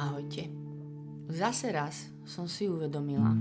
Ahojte. Zase raz som si uvedomila,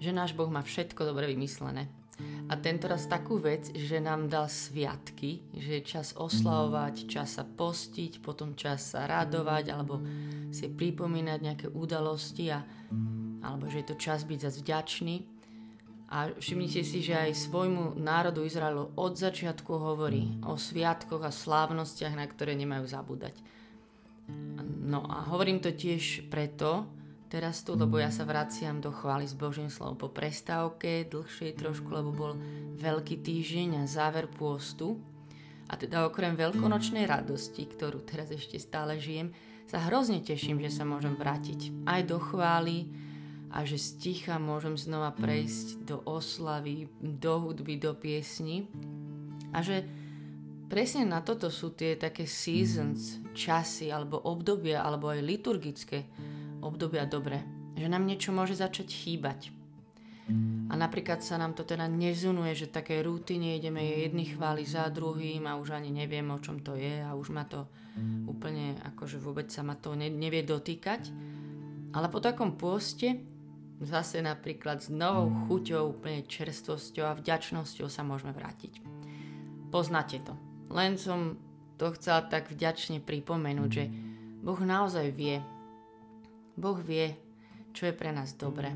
že náš Boh má všetko dobre vymyslené. A tento raz takú vec, že nám dal sviatky, že je čas oslavovať, čas sa postiť, potom čas sa radovať, alebo si pripomínať nejaké udalosti, a, alebo že je to čas byť zase vďačný. A všimnite si, že aj svojmu národu Izraelu od začiatku hovorí o sviatkoch a slávnostiach, na ktoré nemajú zabúdať. No a hovorím to tiež preto, teraz tu, lebo ja sa vraciam do chvály s Božím slovom po prestávke, dlhšie trošku, lebo bol veľký týždeň a záver pôstu. A teda okrem veľkonočnej radosti, ktorú teraz ešte stále žijem, sa hrozne teším, že sa môžem vrátiť aj do chvály, a že z ticha môžem znova prejsť do oslavy, do hudby, do piesni a že presne na toto sú tie také seasons, časy alebo obdobia, alebo aj liturgické obdobia dobré, že nám niečo môže začať chýbať. A napríklad sa nám to teda nezunuje, že také rutine ideme jedny chváli za druhým a už ani neviem, o čom to je a už ma to úplne, akože vôbec sa ma to nevie dotýkať. Ale po takom pôste zase napríklad s novou chuťou, úplne čerstvosťou a vďačnosťou sa môžeme vrátiť. Poznáte to. Len som to chcela tak vďačne pripomenúť, že Boh naozaj vie. Boh vie, čo je pre nás dobré.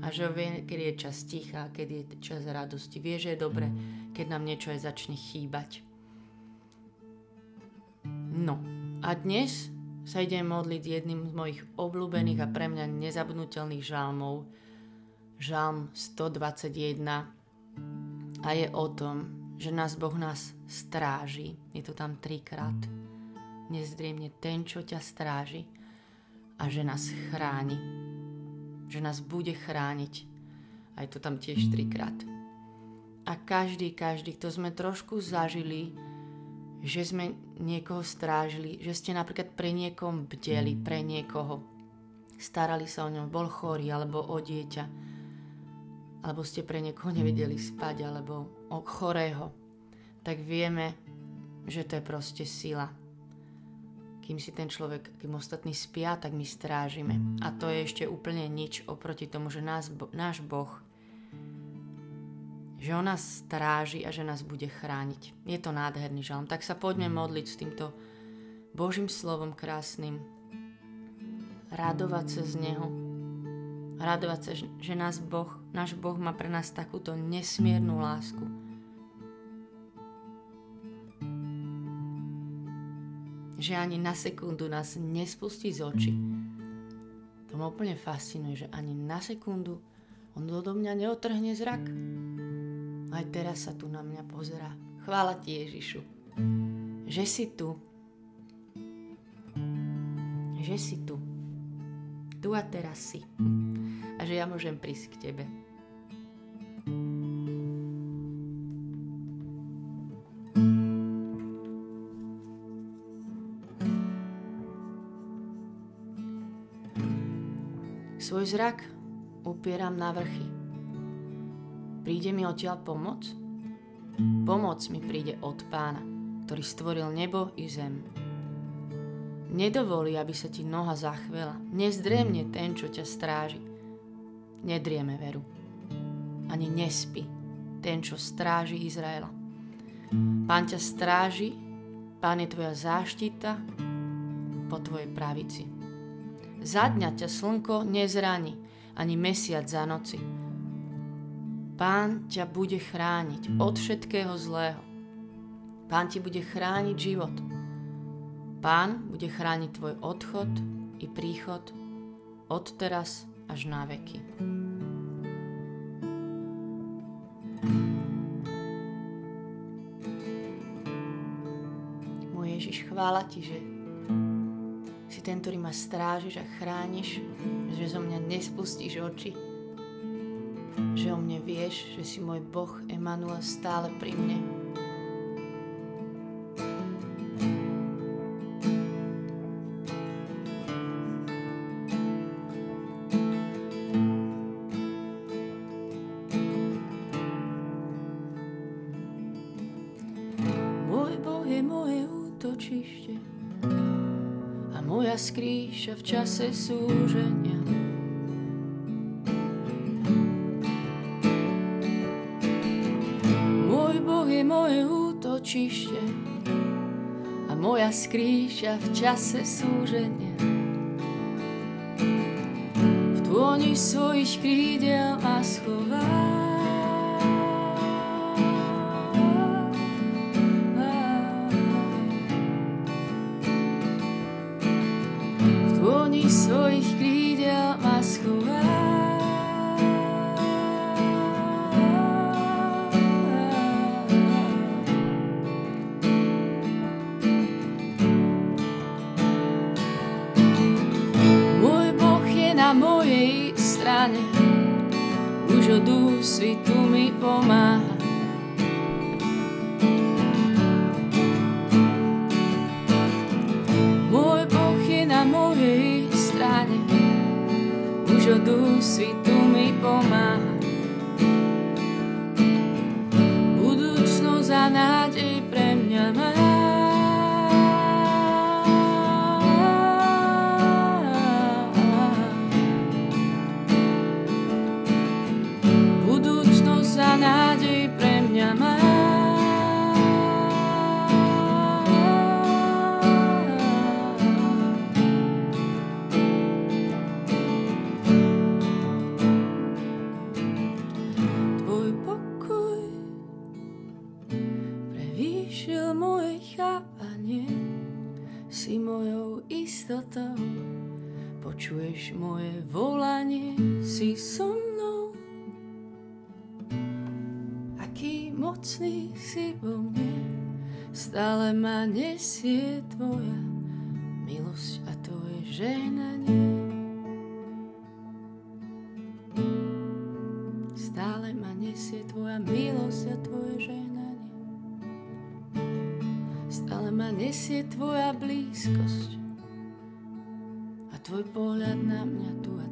A že vie, kedy je čas ticha, kedy je čas radosti. Vie, že je dobre, keď nám niečo aj začne chýbať. No, a dnes sa idem modliť jedným z mojich obľúbených a pre mňa nezabudnutelných žalmov, žalm 121 a je o tom, že nás Boh nás stráži. Je to tam trikrát. Nezdriemne ten, čo ťa stráži a že nás chráni. Že nás bude chrániť. A je to tam tiež trikrát. A každý, každý, kto sme trošku zažili, že sme niekoho strážili, že ste napríklad pre niekom bdeli, pre niekoho, starali sa o ňom, bol chorý alebo o dieťa, alebo ste pre niekoho nevedeli spať, alebo o chorého, tak vieme, že to je proste sila. Kým si ten človek, kým ostatní spia, tak my strážime. A to je ešte úplne nič oproti tomu, že nás, náš Boh že on nás stráži a že nás bude chrániť. Je to nádherný žalm. Tak sa poďme modliť s týmto Božím slovom krásnym. Radovať sa z Neho. Radovať sa, že nás boh, náš Boh má pre nás takúto nesmiernu lásku. Že ani na sekundu nás nespustí z očí. To ma úplne fascinuje, že ani na sekundu on do mňa neotrhne zrak. Aj teraz sa tu na mňa pozera. Chvála ti Ježišu, že si tu. Že si tu. Tu a teraz si. Že ja môžem prísť k tebe. Svoj zrak upieram na vrchy Príde mi odtiaľ pomoc? Pomoc mi príde od pána, ktorý stvoril nebo i zem. Nedovolí, aby sa ti noha zachvela. Nezdriemne ten, čo ťa stráži. Nedrieme veru. Ani nespí ten, čo stráži Izraela. Pán ťa stráži, pán je tvoja záštita po tvojej pravici. Za dňa ťa slnko nezráni, ani mesiac za noci Pán ťa bude chrániť od všetkého zlého. Pán ti bude chrániť život. Pán bude chrániť tvoj odchod i príchod od teraz až na veky. Môj Ježiš, chvála ti, že si ten, ktorý ma strážiš a chrániš, že zo mňa nespustíš oči, že o mne vieš, že si môj Boh Emanuel stále pri mne. Útočište a moja skrýša v čase súženia. Môj Boh je moje útočište a moja skrýša v čase súženia. V tôni svojich krídel ma schová. Strane, už od úsvitu mi pomáha. Ma nesie tvoja milosť a tvoje žehnanie. Stále ma nesie tvoja milosť a tvoje žehnanie. Stále ma nesie tvoja blízkosť tvoj pohľad na mňa tu a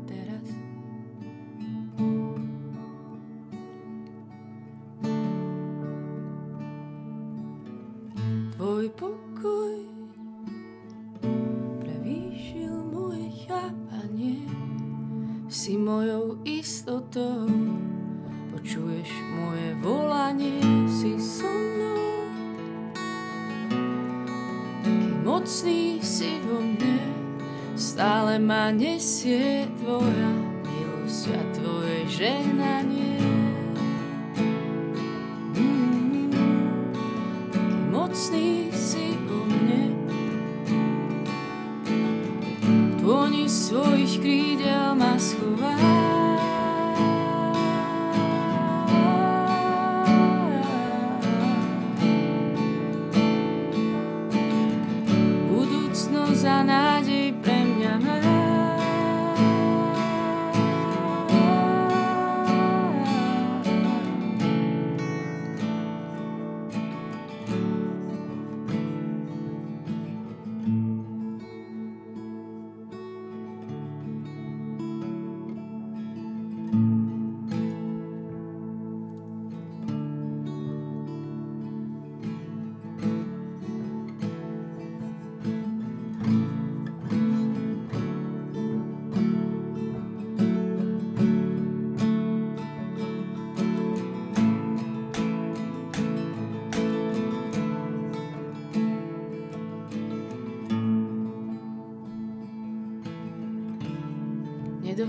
milosť a tvoje žehnanie.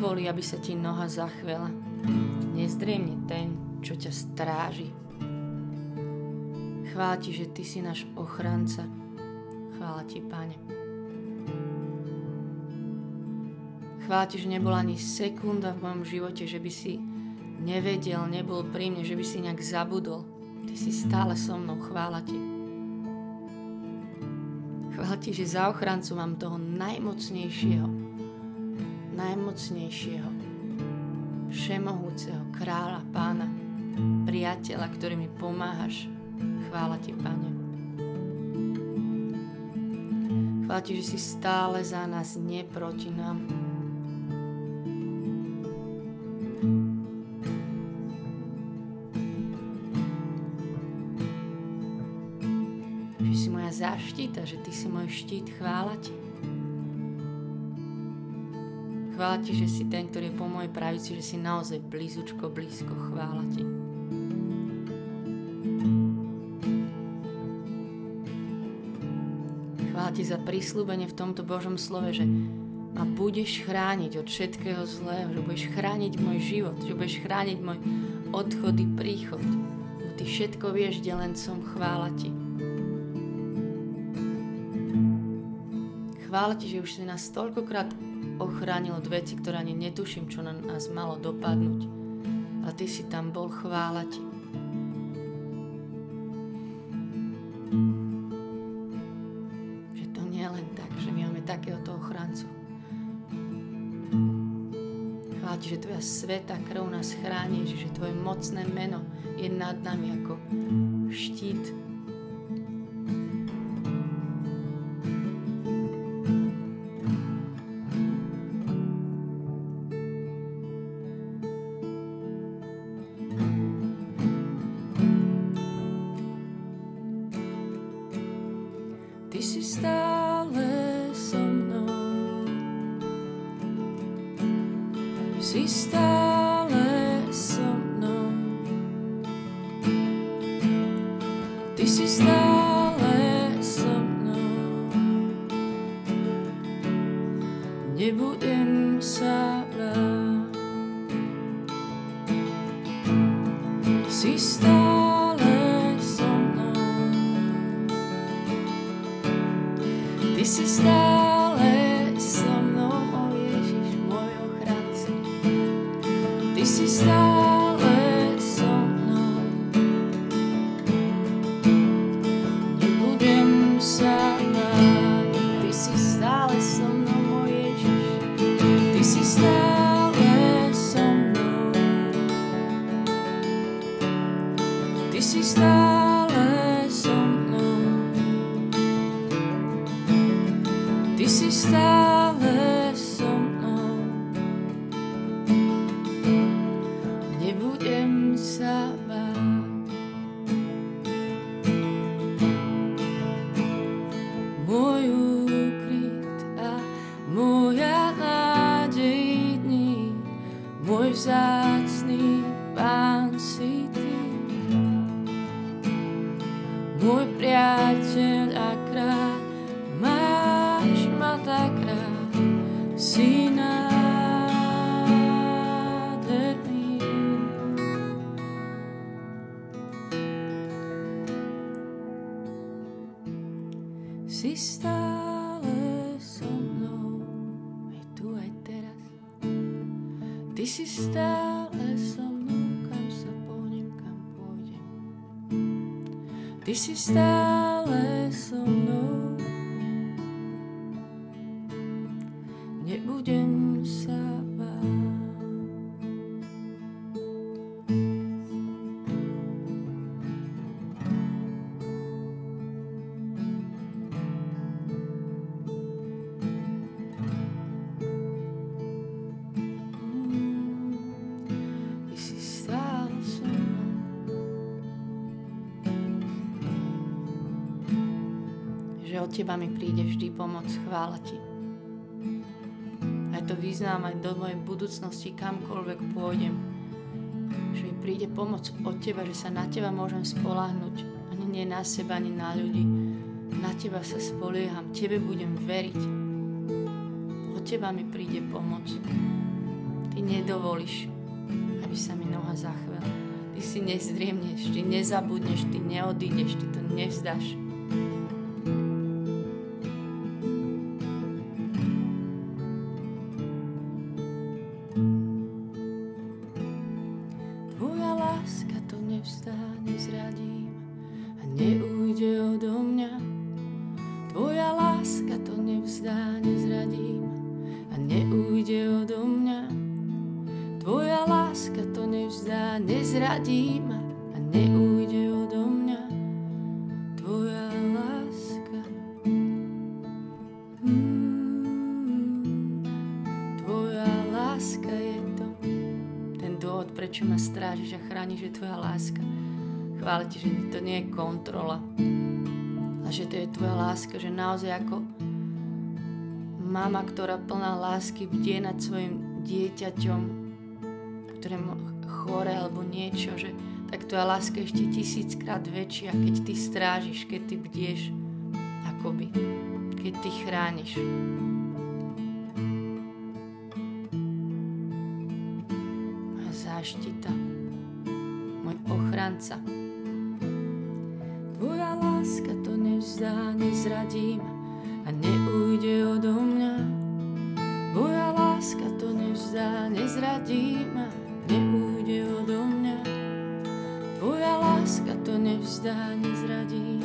Nedovolí, aby sa ti noha zachvela. Nezdriemne ten, čo ťa stráži. Chvála ti, že ty si náš ochranca. Chvála ti, Pane. Chvála ti, že nebola ani sekunda v mojom živote, že by si nevedel, nebol pri mne, že by si nejak zabudol. Ty si stále so mnou. Chvála ti. Chvála ti, že za ochrancu mám toho najmocnejšieho, najmocnejšieho, všemohúceho kráľa, pána, priateľa, ktorý mi pomáhaš. Chvála ti, Pane. Chvála ti, že si stále za nás, nie proti nám. Že si moja zaštita, že ty si môj štít. Chvála ti. Chvála Ti, že si ten, ktorý je po mojej pravici, že si naozaj blízučko, blízko. Chvála Ti. Chvála Ti za prísľubenie v tomto Božom slove, že ma budeš chrániť od všetkého zlého, že budeš chrániť môj život, že budeš chrániť môj odchody, príchod. Ty všetko vieš, kde len som, chvála Ti. Chvála Ti, že už si nás toľkokrát ochránil od veci, ktoré ani netuším, čo na nás malo dopadnúť. A Ty si tam bol, chvála. Že to nie je len tak, že my máme takéhoto ochrancu. Chvála Ti, že Tvoja sveta krv nás chráni, že Tvoje mocné meno je nad nami ako štít si stále so mnou, This stále so mnou. Ty si stále aj tu, aj teraz. Ty si stále so mnou, kam sa pohnem, kam pôjdem. Ty si stále so mnou, teba mi príde vždy pomoc, chvála ti. Aj to vyznám aj do mojej budúcnosti, kamkoľvek pôjdem. Že mi príde pomoc od teba, že sa na teba môžem spolahnuť. Ani nie na seba, ani na ľudí. Na teba sa spolieham, tebe budem veriť. Od teba mi príde pomoc. Ty nedovolíš, aby sa mi noha zachvela. Ty si nezdriemneš, ty nezabudneš, ty neodídeš, ty to nevzdáš. Chvála ti, že to nie je kontrola, a že to je tvoja láska, že naozaj ako mama, ktorá plná lásky bdie nad svojim dieťaťom, ktoré chore alebo niečo, že tak tvoja láska ešte tisíckrát väčšia, keď ty strážiš, keď ty bdieš, akoby, keď ty chrániš. Záštita, môj ochranca. Nezradím a neujde odo mňa. Tvoja láska to nevzdá, nezradím a neujde odo mňa. Tvoja láska to nevzdá, nezradí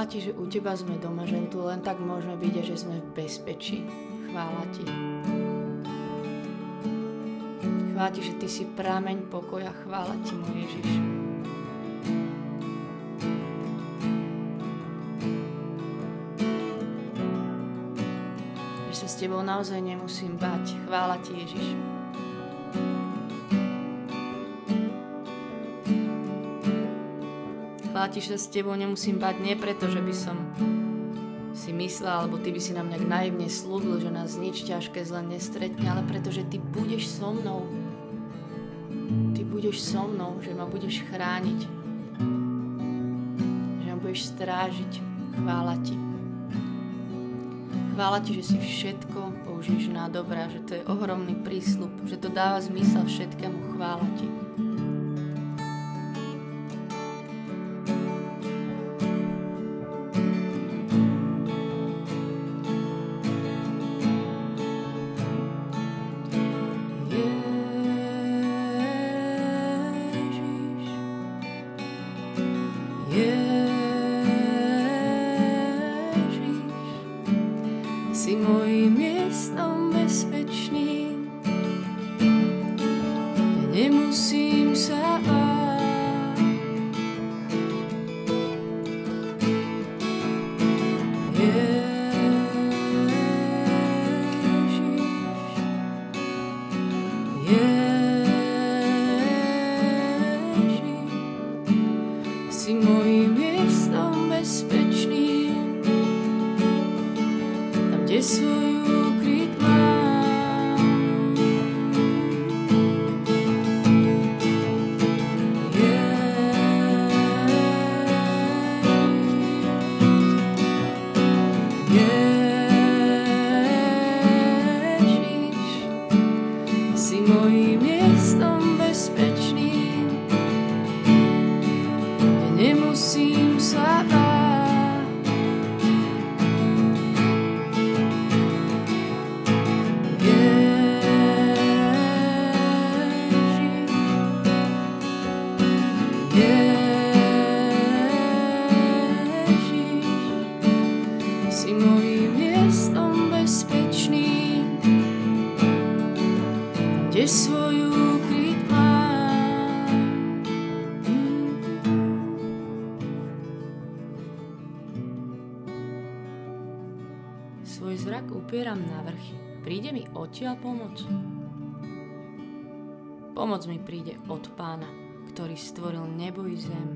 Chvála ti, že u teba sme doma, že tu len tak môžeme byť a že sme v bezpečí. Chvála ti. Chvála ti, že ty si prámeň pokoja. Chvála ti, môj Ježiš. že sa s tebou naozaj nemusím bať. Chvála ti, Ježiš. Ti, že s tebou nemusím bať, nie preto, že by som si myslela, alebo ty by si nám nejak naivne slúbil, že nás nič ťažké zle nestretne, ale preto, že ty budeš so mnou. Ty budeš so mnou, že ma budeš chrániť. Že ma budeš strážiť. Chvála ti. Chvála ti, že si všetko použiješ na dobrá, že to je ohromný prísľub, že to dáva zmysel všetkému. Chvála ti. Ježiš, odtiaľ pomoc? Pomoc mi príde od pána, ktorý stvoril nebo i zem.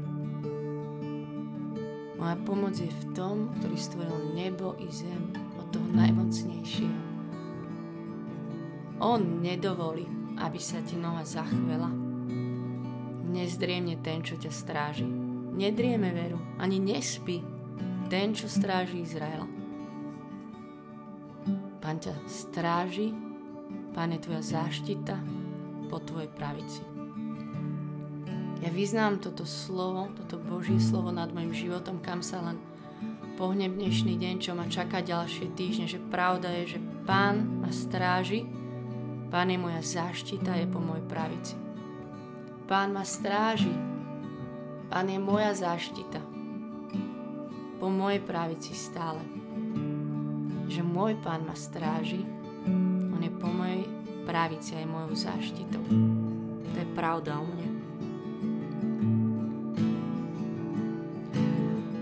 Moja pomoc je v tom, ktorý stvoril nebo i zem od toho najmocnejšieho. On nedovolí, aby sa ti noha zachvela. Nezdriemne ten, čo ťa stráži. Nedrieme veru, ani nespí ten, čo stráži Izraela. Pán ťa stráži, Pán je tvoja záštita po tvojej pravici. Ja vyznám toto slovo, toto Božie slovo nad mojim životom, kam sa len pohnem dnešný deň, čo ma čaká ďalšie týždne, že pravda je, že Pán ma stráži, Pán je moja záštita, je po mojej pravici. Pán ma stráži, Pán je moja záštita, po mojej pravici stále. Že môj Pán ma stráži, On je po mojej pravici aj mojou záštitou. To je pravda o mne.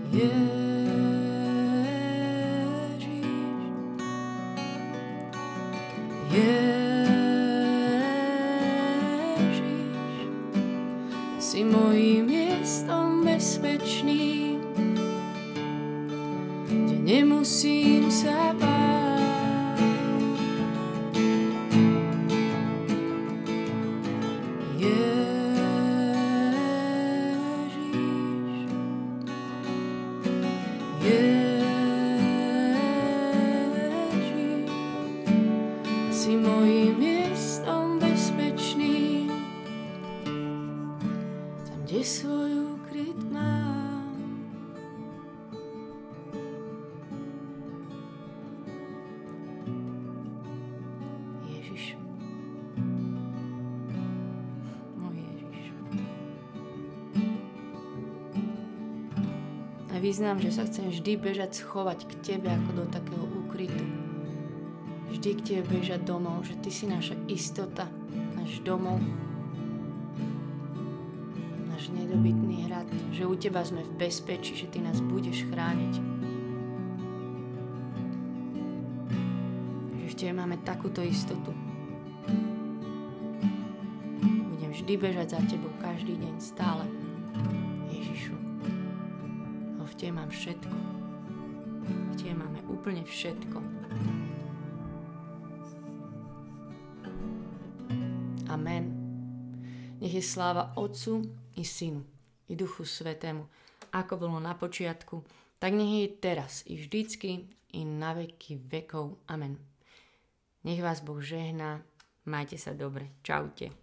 Yeah. Ježiš, A vyznám, že sa chcem vždy bežať schovať k Tebe ako do takého úkrytu. Vždy k Tebe bežať domov, že Ty si naša istota, náš domov, náš nedobytný hrad, že u Teba sme v bezpečí, že Ty nás budeš chrániť. Že v Tebe máme takúto istotu. Budem vždy bežať za Tebou každý deň, stále. Mám všetko. V Tebe máme úplne všetko. Amen. Nech je sláva Otcu i Synu i Duchu Svetému, ako bolo na počiatku, tak nech je teraz i vždycky i na veky vekov. Amen. Nech vás Boh žehná. Majte sa dobre. Čaute.